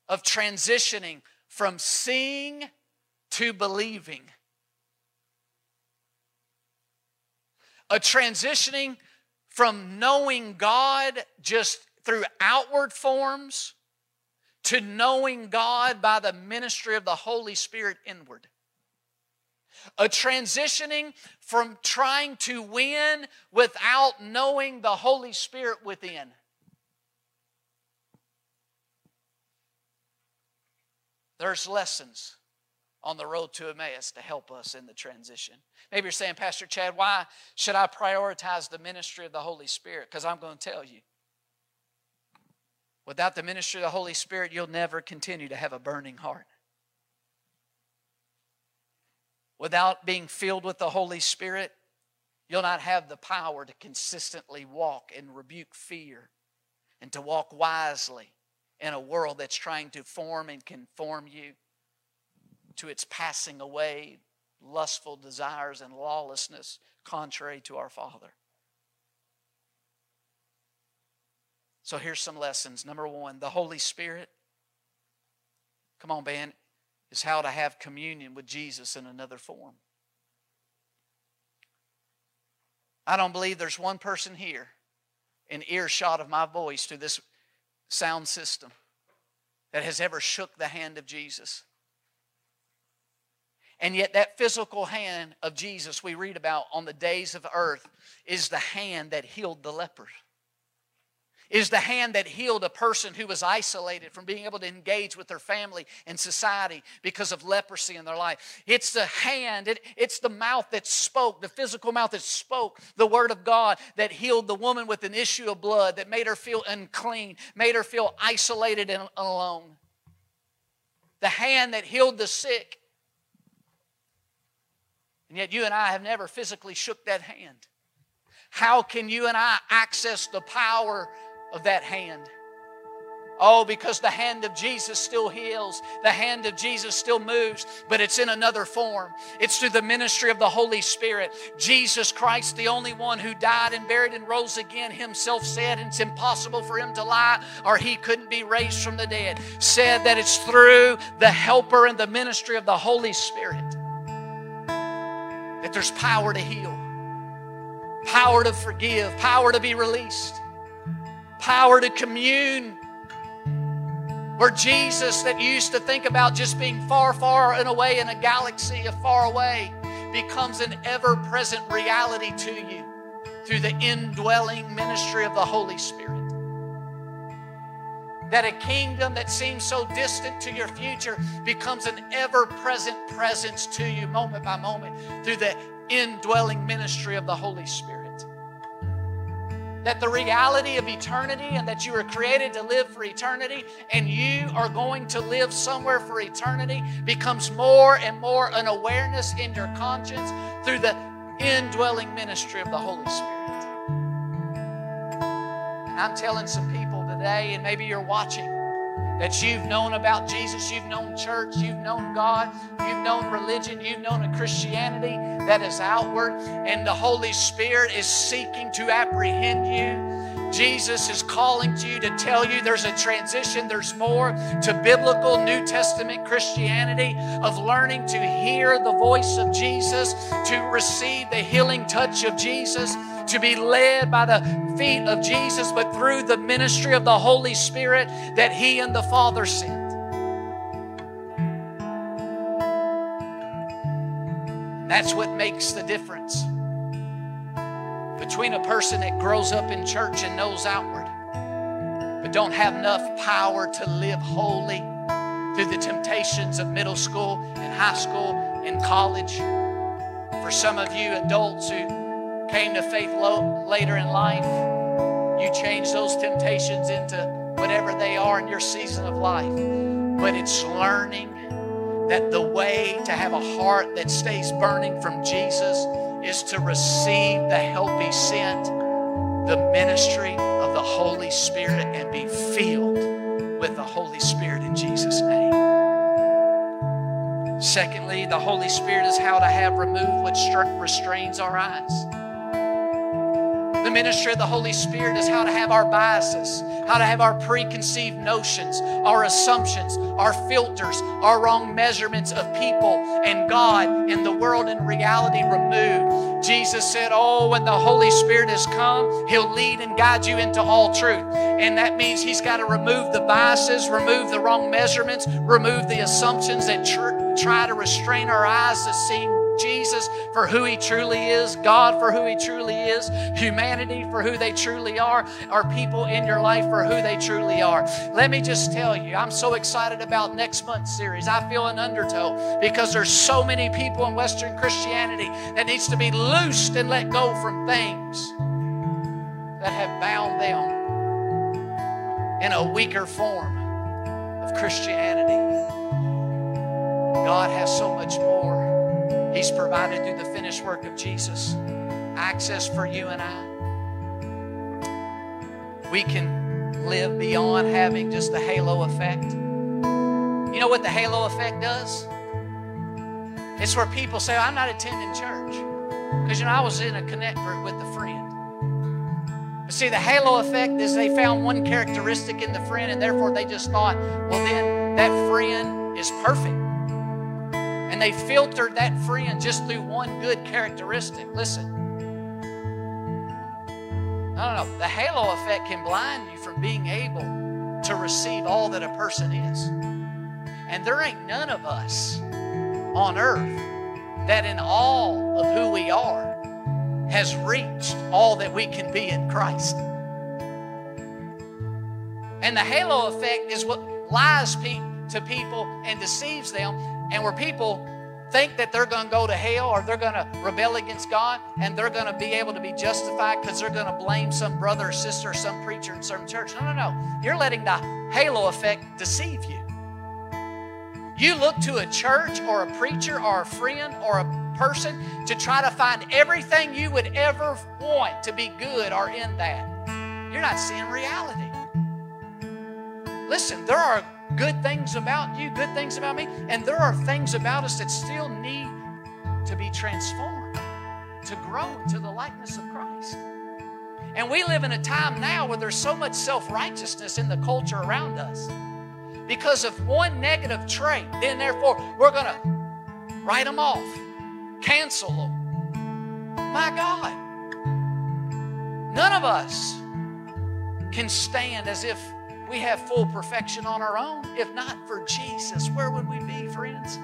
of transitioning from seeing to believing a transitioning from knowing God just through outward forms to knowing God by the ministry of the Holy Spirit inward. A transitioning from trying to win without knowing the Holy Spirit within. There's lessons on the road to Emmaus to help us in the transition. Maybe you're saying, Pastor Chad, why should I prioritize the ministry of the Holy Spirit? Because I'm going to tell you. Without the ministry of the Holy Spirit, you'll never continue to have a burning heart. Without being filled with the Holy Spirit, you'll not have the power to consistently walk and rebuke fear and to walk wisely in a world that's trying to form and conform you to its passing away, lustful desires, and lawlessness contrary to our Father. So here's some lessons. Number one, the Holy Spirit, come on, Ben, is how to have communion with Jesus in another form. I don't believe there's one person here in earshot of my voice through this sound system that has ever shook the hand of Jesus. And yet, that physical hand of Jesus we read about on the days of earth is the hand that healed the lepers. Is the hand that healed a person who was isolated from being able to engage with their family and society because of leprosy in their life. It's the hand, it, it's the mouth that spoke, the physical mouth that spoke the word of God that healed the woman with an issue of blood, that made her feel unclean, made her feel isolated and alone. The hand that healed the sick and yet you and I have never physically shook that hand. How can you and I access the power of that hand? Oh, because the hand of Jesus still heals. The hand of Jesus still moves, but it's in another form. It's through the ministry of the Holy Spirit. Jesus Christ, the only one who died and buried and rose again, himself said it's impossible for him to lie or he couldn't be raised from the dead. Said that it's through the helper and the ministry of the Holy Spirit that there's power to heal, power to forgive, power to be released, power to commune. Where Jesus, that used to think about just being far, far and away in a galaxy of far away, becomes an ever present reality to you through the indwelling ministry of the Holy Spirit that a kingdom that seems so distant to your future becomes an ever present presence to you moment by moment through the indwelling ministry of the Holy Spirit. That the reality of eternity and that you were created to live for eternity and you are going to live somewhere for eternity becomes more and more an awareness in your conscience through the indwelling ministry of the Holy Spirit. I'm telling some people today, and maybe you're watching, that you've known about Jesus, you've known church, you've known God, you've known religion, you've known a Christianity that is outward, and the Holy Spirit is seeking to apprehend you. Jesus is calling to you to tell you there's a transition, there's more to biblical New Testament Christianity of learning to hear the voice of Jesus, to receive the healing touch of Jesus to be led by the feet of Jesus, but through the ministry of the Holy Spirit that He and the Father sent. That's what makes the difference between a person that grows up in church and knows outward, but don't have enough power to live holy through the temptations of middle school and high school and college. For some of you adults who came to faith low, later in life, you change those temptations into whatever they are in your season of life. But it's learning that the way to have a heart that stays burning from Jesus is to receive the help He sent, the ministry of the Holy Spirit, and be filled with the Holy Spirit in Jesus' name. Secondly, the Holy Spirit is how to have removed what restrains our eyes. The ministry of the Holy Spirit is how to have our biases, how to have our preconceived notions, our assumptions, our filters, our wrong measurements of people and God and the world and reality removed. Jesus said, Oh, when the Holy Spirit has come, He'll lead and guide you into all truth. And that means He's got to remove the biases, remove the wrong measurements, remove the assumptions that tr- try to restrain our eyes to seeing Jesus for who he truly is, God for who he truly is, humanity for who they truly are, or people in your life for who they truly are. Let me just tell you, I'm so excited about next month's series. I feel an undertow because there's so many people in Western Christianity that needs to be loosed and let go from things that have bound them in a weaker form of Christianity. God has so much more. He's provided through the finished work of Jesus access for you and I. We can live beyond having just the halo effect. You know what the halo effect does? It's where people say, I'm not attending church. Because, you know, I was in a connect group with a friend. But see, the halo effect is they found one characteristic in the friend, and therefore they just thought, well, then that friend is perfect and they filtered that friend just through one good characteristic. Listen. No, no, no. The halo effect can blind you from being able to receive all that a person is. And there ain't none of us on earth that, in all of who we are, has reached all that we can be in Christ. And the halo effect is what lies pe- to people and deceives them and where people think that they're going to go to hell or they're going to rebel against God and they're going to be able to be justified because they're going to blame some brother or sister or some preacher in some church. No, no, no. You're letting the halo effect deceive you. You look to a church or a preacher or a friend or a person to try to find everything you would ever want to be good or in that. You're not seeing reality. Listen, there are good things about you, good things about me, and there are things about us that still need to be transformed, to grow into the likeness of Christ. And we live in a time now where there's so much self righteousness in the culture around us. Because of one negative trait, then therefore we're going to write them off, cancel them. My God. None of us can stand as if we have full perfection on our own. If not for Jesus, where would we be, friends?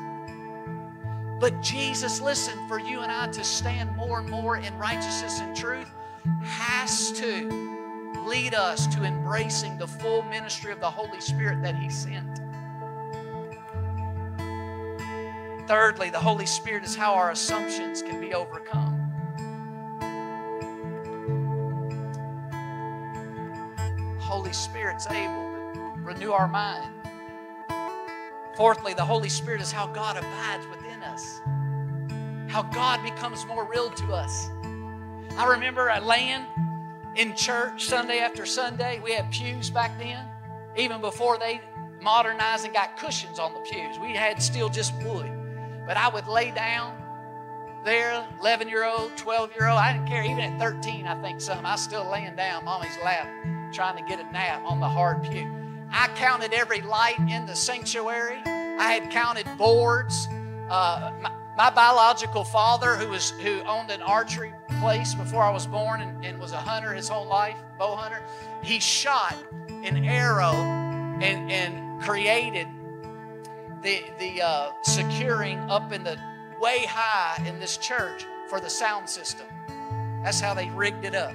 But Jesus, listen, for you and I to stand more and more in righteousness and truth has to lead us to embracing the full ministry of the Holy Spirit that He sent. Thirdly, the Holy Spirit is how our assumptions can be overcome. Holy Spirit's able to renew our mind. Fourthly, the Holy Spirit is how God abides within us, how God becomes more real to us. I remember I laying in church Sunday after Sunday. We had pews back then, even before they modernized and got cushions on the pews. We had still just wood. But I would lay down there, 11 year old, 12 year old. I didn't care. Even at 13, I think some. I was still laying down mommy's lap trying to get a nap on the hard pew. I counted every light in the sanctuary. I had counted boards. Uh, my, my, biological father, who was who owned an archery place before I was born and, and was a hunter his whole life, bow hunter, he shot an arrow and, and created the the uh, securing up in the way high in this church for the sound system. That's how they rigged it up.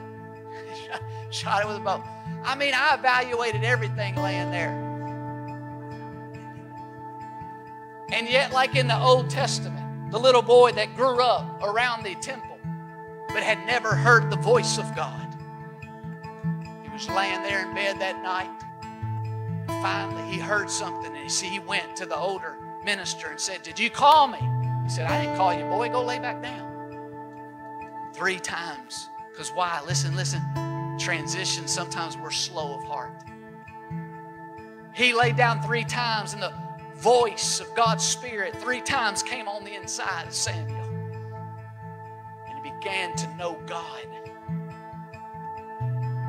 shot it with a bow. I mean, I evaluated everything laying there. And yet, like in the Old Testament, the little boy that grew up around the temple but had never heard the voice of God, he was laying there in bed that night. Finally, he heard something, and he, see, he went to the older minister and said, Did you call me? He said, I didn't call you, boy. Go lay back down. Three times. Because why? Listen, listen transition, sometimes we're slow of heart. He laid down three times, and the voice of God's Spirit three times came on the inside of Samuel. And he began to know God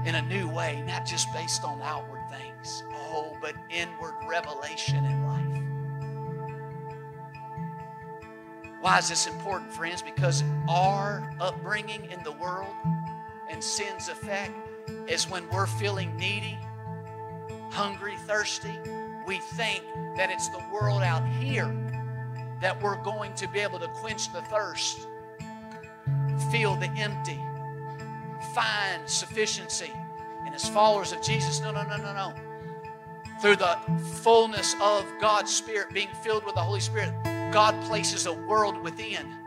in a new way, not just based on outward things, oh, but inward revelation in life. Why is this important, friends? Because our upbringing in the world and sin's effect is when we're feeling needy, hungry, thirsty, we think that it's the world out here that we're going to be able to quench the thirst, feel the empty, find sufficiency. And as followers of Jesus, no, no, no, no, no. Through the fullness of God's Spirit, being filled with the Holy Spirit, God places a world within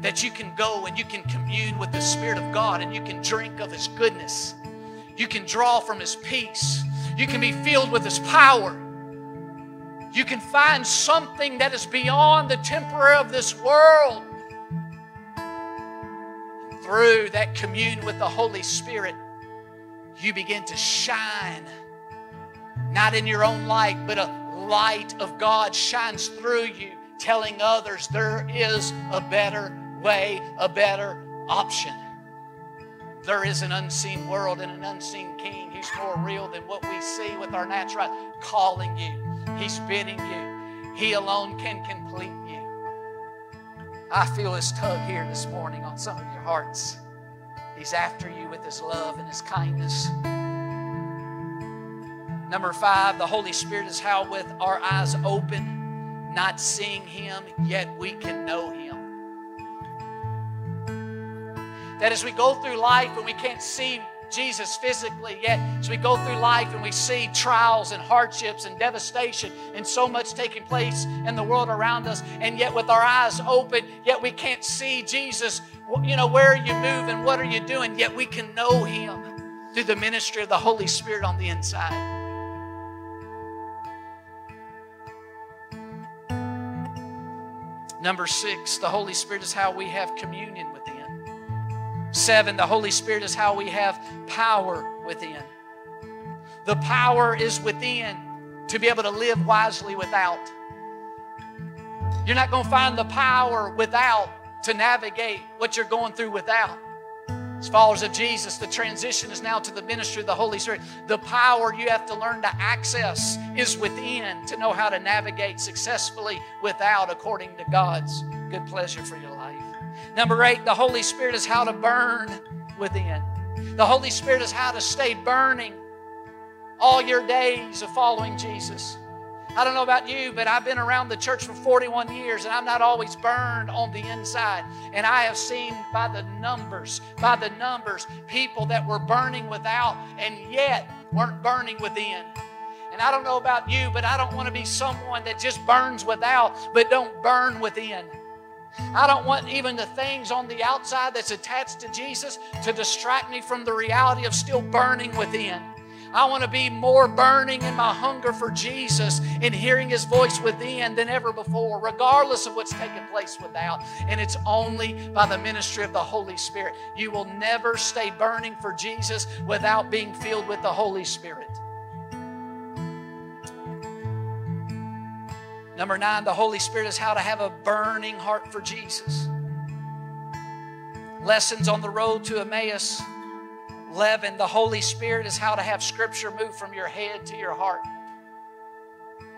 that you can go and you can commune with the Spirit of God and you can drink of His goodness. You can draw from His peace. You can be filled with His power. You can find something that is beyond the temporary of this world. Through that commune with the Holy Spirit, you begin to shine, not in your own light, but a light of God shines through you, telling others there is a better way, a better option. There is an unseen world and an unseen king who's more real than what we see with our natural calling you. He's bidding you. He alone can complete you. I feel his tug here this morning on some of your hearts. He's after you with his love and his kindness. Number five, the Holy Spirit is how, with our eyes open, not seeing him, yet we can know him. That as we go through life and we can't see Jesus physically, yet as we go through life and we see trials and hardships and devastation and so much taking place in the world around us, and yet with our eyes open, yet we can't see Jesus. You know, where are you moving? What are you doing? Yet we can know Him through the ministry of the Holy Spirit on the inside. Number six, the Holy Spirit is how we have communion with. Seven, the Holy Spirit is how we have power within. The power is within to be able to live wisely without. You're not going to find the power without to navigate what you're going through without. As followers of Jesus, the transition is now to the ministry of the Holy Spirit. The power you have to learn to access is within to know how to navigate successfully without according to God's good pleasure for your life. Number eight, the Holy Spirit is how to burn within. The Holy Spirit is how to stay burning all your days of following Jesus. I don't know about you, but I've been around the church for 41 years and I'm not always burned on the inside. And I have seen by the numbers, by the numbers, people that were burning without and yet weren't burning within. And I don't know about you, but I don't want to be someone that just burns without but don't burn within. I don't want even the things on the outside that's attached to Jesus to distract me from the reality of still burning within. I want to be more burning in my hunger for Jesus and hearing His voice within than ever before, regardless of what's taking place without. And it's only by the ministry of the Holy Spirit. You will never stay burning for Jesus without being filled with the Holy Spirit. Number nine, the Holy Spirit is how to have a burning heart for Jesus. Lessons on the road to Emmaus. 11, the Holy Spirit is how to have Scripture move from your head to your heart.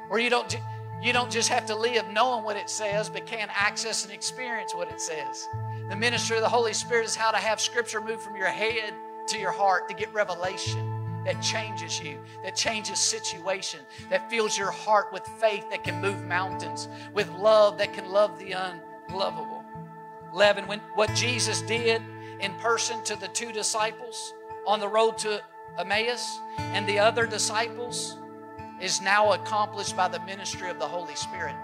Where you don't, you don't just have to live knowing what it says, but can access and experience what it says. The ministry of the Holy Spirit is how to have Scripture move from your head to your heart to get revelation that changes you, that changes situation, that fills your heart with faith that can move mountains, with love that can love the unlovable. 11, when what Jesus did in person to the two disciples on the road to Emmaus and the other disciples is now accomplished by the ministry of the Holy Spirit.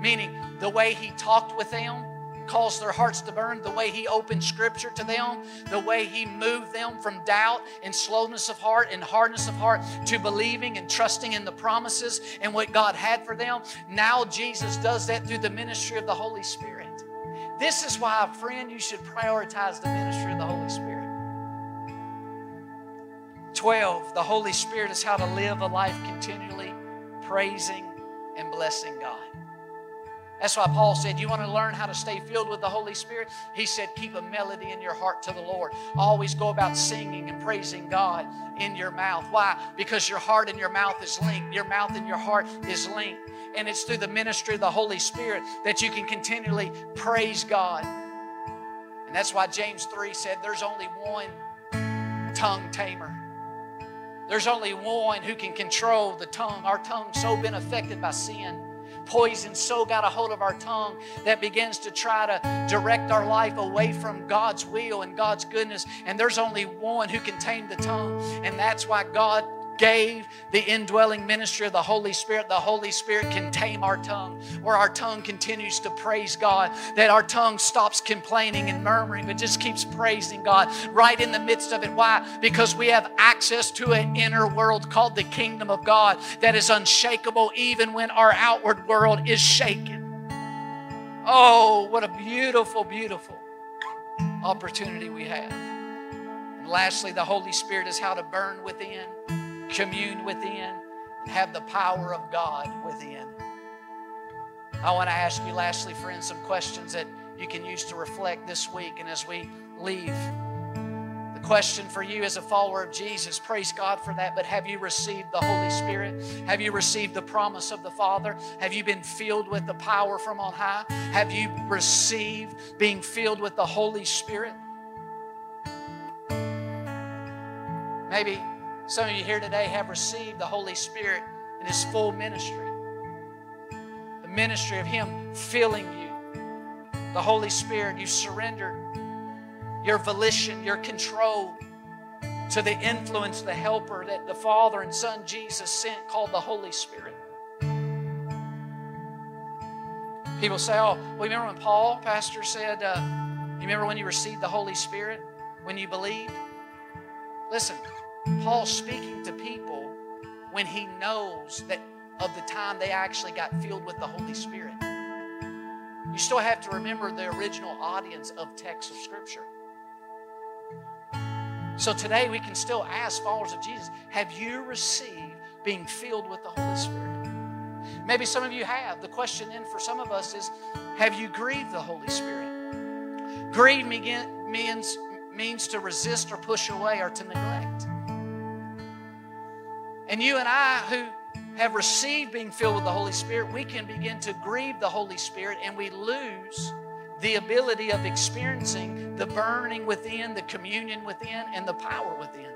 Meaning, the way he talked with them, caused their hearts to burn, the way He opened Scripture to them, the way He moved them from doubt and slowness of heart and hardness of heart to believing and trusting in the promises and what God had for them. Now Jesus does that through the ministry of the Holy Spirit. This is why, friend, you should prioritize the ministry of the Holy Spirit. 12, the Holy Spirit is how to live a life continually praising and blessing God. That's why Paul said, You want to learn how to stay filled with the Holy Spirit? He said, Keep a melody in your heart to the Lord. Always go about singing and praising God in your mouth. Why? Because your heart and your mouth is linked. Your mouth and your heart is linked. And it's through the ministry of the Holy Spirit that you can continually praise God. And that's why James 3 said, There's only one tongue tamer. There's only one who can control the tongue. Our tongue's so been affected by sin poison so got a hold of our tongue that begins to try to direct our life away from God's will and God's goodness. And there's only one who can tame the tongue, and that's why God gave the indwelling ministry of the Holy Spirit, the Holy Spirit can tame our tongue, where our tongue continues to praise God, that our tongue stops complaining and murmuring, but just keeps praising God right in the midst of it. Why? Because we have access to an inner world called the kingdom of God that is unshakable even when our outward world is shaken. Oh, what a beautiful, beautiful opportunity we have. And lastly, the Holy Spirit is how to burn within commune within, and have the power of God within. I want to ask you, lastly, friends, some questions that you can use to reflect this week and as we leave. The question for you as a follower of Jesus, praise God for that, but have you received the Holy Spirit? Have you received the promise of the Father? Have you been filled with the power from on high? Have you received being filled with the Holy Spirit? Maybe some of you here today have received the Holy Spirit in His full ministry. The ministry of Him filling you. The Holy Spirit, you surrendered your volition, your control to the influence, the helper that the Father and Son Jesus sent called the Holy Spirit. People say, oh, well, remember when Paul, pastor, said, uh, you remember when you received the Holy Spirit? When you believed? Listen, Paul's speaking to people when he knows that of the time they actually got filled with the Holy Spirit. You still have to remember the original audience of texts of Scripture. So today we can still ask followers of Jesus, have you received being filled with the Holy Spirit? Maybe some of you have. The question then for some of us is, have you grieved the Holy Spirit? Grieve means, means to resist or push away or to neglect. And you and I, who have received being filled with the Holy Spirit, we can begin to grieve the Holy Spirit and we lose the ability of experiencing the burning within, the communion within, and the power within.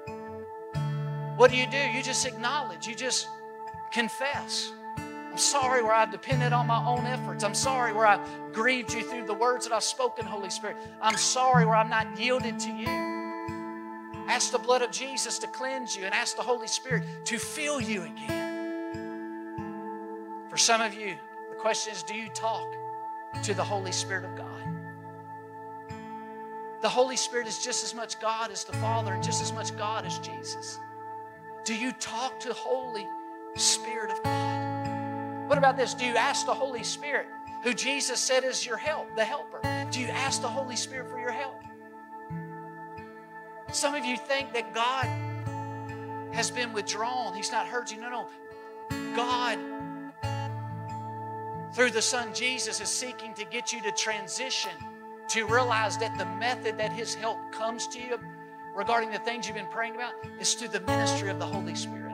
What do you do? You just acknowledge, you just confess. I'm sorry where I've depended on my own efforts. I'm sorry where I've grieved you through the words that I've spoken, Holy Spirit. I'm sorry where I'm not yielded to you. Ask the blood of Jesus to cleanse you and ask the Holy Spirit to fill you again. For some of you, the question is do you talk to the Holy Spirit of God? The Holy Spirit is just as much God as the Father and just as much God as Jesus. Do you talk to the Holy Spirit of God? What about this? Do you ask the Holy Spirit, who Jesus said is your help, the helper? Do you ask the Holy Spirit for your help? Some of you think that God has been withdrawn, He's not heard you. No, no. God, through the Son Jesus, is seeking to get you to transition, to realize that the method that His help comes to you regarding the things you've been praying about is through the ministry of the Holy Spirit.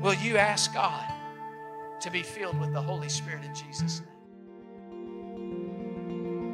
Will you ask God to be filled with the Holy Spirit in Jesus' name?